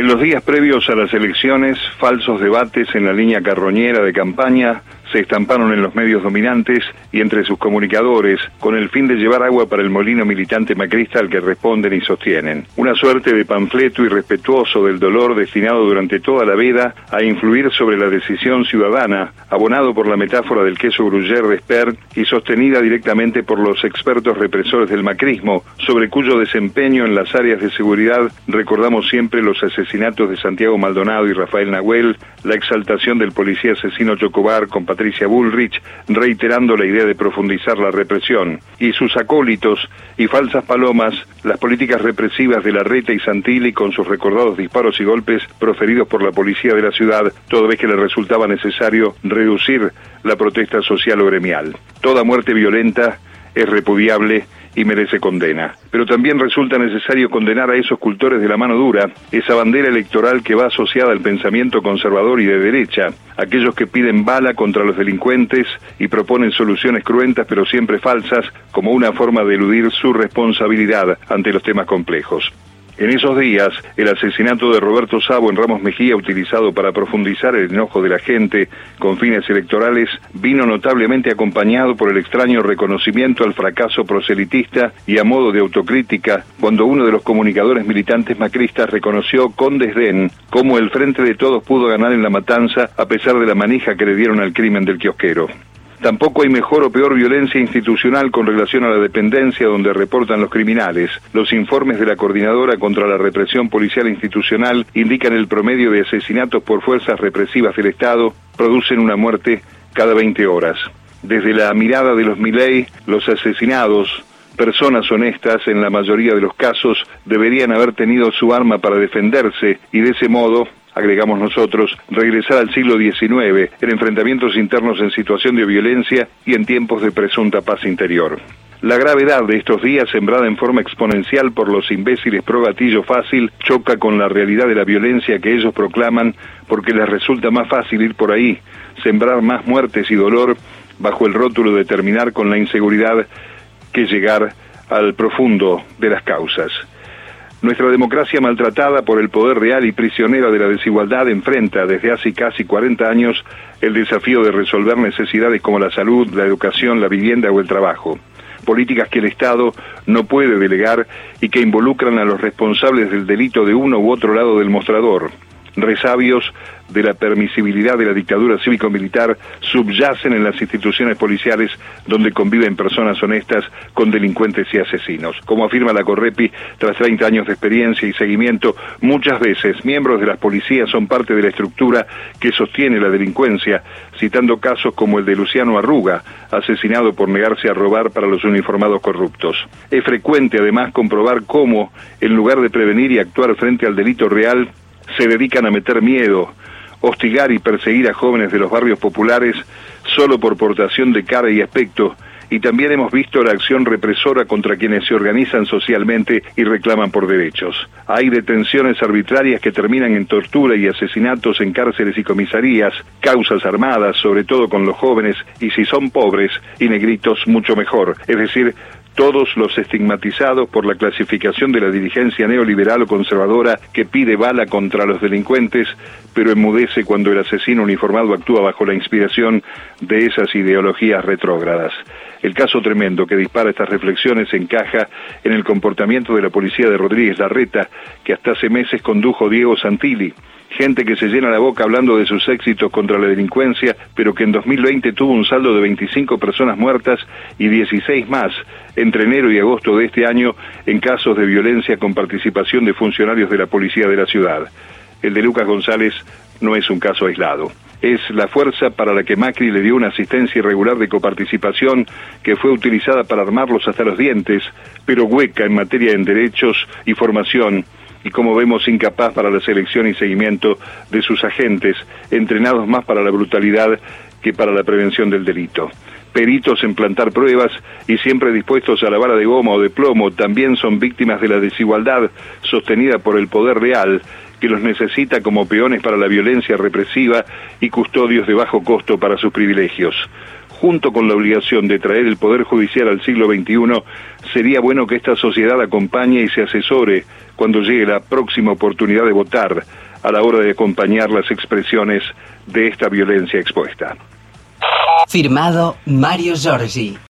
En los días previos a las elecciones, falsos debates en la línea carroñera de campaña se estamparon en los medios dominantes y entre sus comunicadores con el fin de llevar agua para el molino militante macrista al que responden y sostienen. Una suerte de panfleto irrespetuoso del dolor destinado durante toda la vida a influir sobre la decisión ciudadana, abonado por la metáfora del queso gruyère de Sper y sostenida directamente por los expertos represores del macrismo, sobre cuyo desempeño en las áreas de seguridad recordamos siempre los asesinatos de Santiago Maldonado y Rafael Nahuel, la exaltación del policía asesino Chocobar con Patricia Bullrich, reiterando la idea de profundizar la represión, y sus acólitos y falsas palomas, las políticas represivas de la Reta y Santilli con sus recordados disparos y golpes proferidos por la policía de la ciudad, toda vez que le resultaba necesario reducir la protesta social o gremial. Toda muerte violenta es repudiable y merece condena. Pero también resulta necesario condenar a esos cultores de la mano dura, esa bandera electoral que va asociada al pensamiento conservador y de derecha, aquellos que piden bala contra los delincuentes y proponen soluciones cruentas pero siempre falsas como una forma de eludir su responsabilidad ante los temas complejos. En esos días, el asesinato de Roberto Sabo en Ramos Mejía, utilizado para profundizar el enojo de la gente con fines electorales, vino notablemente acompañado por el extraño reconocimiento al fracaso proselitista y a modo de autocrítica, cuando uno de los comunicadores militantes macristas reconoció con desdén cómo el Frente de Todos pudo ganar en la matanza a pesar de la manija que le dieron al crimen del kiosquero. Tampoco hay mejor o peor violencia institucional con relación a la dependencia donde reportan los criminales. Los informes de la Coordinadora contra la Represión Policial Institucional indican el promedio de asesinatos por fuerzas represivas del Estado producen una muerte cada 20 horas. Desde la mirada de los Miley, los asesinados, personas honestas en la mayoría de los casos deberían haber tenido su arma para defenderse y de ese modo agregamos nosotros, regresar al siglo XIX, en enfrentamientos internos en situación de violencia y en tiempos de presunta paz interior. La gravedad de estos días, sembrada en forma exponencial por los imbéciles pro gatillo fácil, choca con la realidad de la violencia que ellos proclaman porque les resulta más fácil ir por ahí, sembrar más muertes y dolor bajo el rótulo de terminar con la inseguridad que llegar al profundo de las causas. Nuestra democracia maltratada por el poder real y prisionera de la desigualdad enfrenta desde hace casi 40 años el desafío de resolver necesidades como la salud, la educación, la vivienda o el trabajo. Políticas que el Estado no puede delegar y que involucran a los responsables del delito de uno u otro lado del mostrador, resabios de la permisibilidad de la dictadura cívico-militar subyacen en las instituciones policiales donde conviven personas honestas con delincuentes y asesinos. Como afirma la Correpi, tras 30 años de experiencia y seguimiento, muchas veces miembros de las policías son parte de la estructura que sostiene la delincuencia, citando casos como el de Luciano Arruga, asesinado por negarse a robar para los uniformados corruptos. Es frecuente además comprobar cómo, en lugar de prevenir y actuar frente al delito real, se dedican a meter miedo, hostigar y perseguir a jóvenes de los barrios populares solo por portación de cara y aspecto, y también hemos visto la acción represora contra quienes se organizan socialmente y reclaman por derechos. Hay detenciones arbitrarias que terminan en tortura y asesinatos en cárceles y comisarías, causas armadas, sobre todo con los jóvenes, y si son pobres y negritos, mucho mejor. Es decir, todos los estigmatizados por la clasificación de la dirigencia neoliberal o conservadora que pide bala contra los delincuentes, pero enmudece cuando el asesino uniformado actúa bajo la inspiración de esas ideologías retrógradas. El caso tremendo que dispara estas reflexiones encaja en el comportamiento de la policía de Rodríguez Larreta, que hasta hace meses condujo Diego Santilli, gente que se llena la boca hablando de sus éxitos contra la delincuencia, pero que en 2020 tuvo un saldo de 25 personas muertas y 16 más entre enero y agosto de este año en casos de violencia con participación de funcionarios de la policía de la ciudad. El de Lucas González no es un caso aislado. Es la fuerza para la que Macri le dio una asistencia irregular de coparticipación que fue utilizada para armarlos hasta los dientes, pero hueca en materia de derechos y formación y como vemos incapaz para la selección y seguimiento de sus agentes, entrenados más para la brutalidad que para la prevención del delito. Peritos en plantar pruebas y siempre dispuestos a la vara de goma o de plomo también son víctimas de la desigualdad sostenida por el poder real que los necesita como peones para la violencia represiva y custodios de bajo costo para sus privilegios junto con la obligación de traer el Poder Judicial al siglo XXI, sería bueno que esta sociedad acompañe y se asesore cuando llegue la próxima oportunidad de votar a la hora de acompañar las expresiones de esta violencia expuesta. Firmado Mario.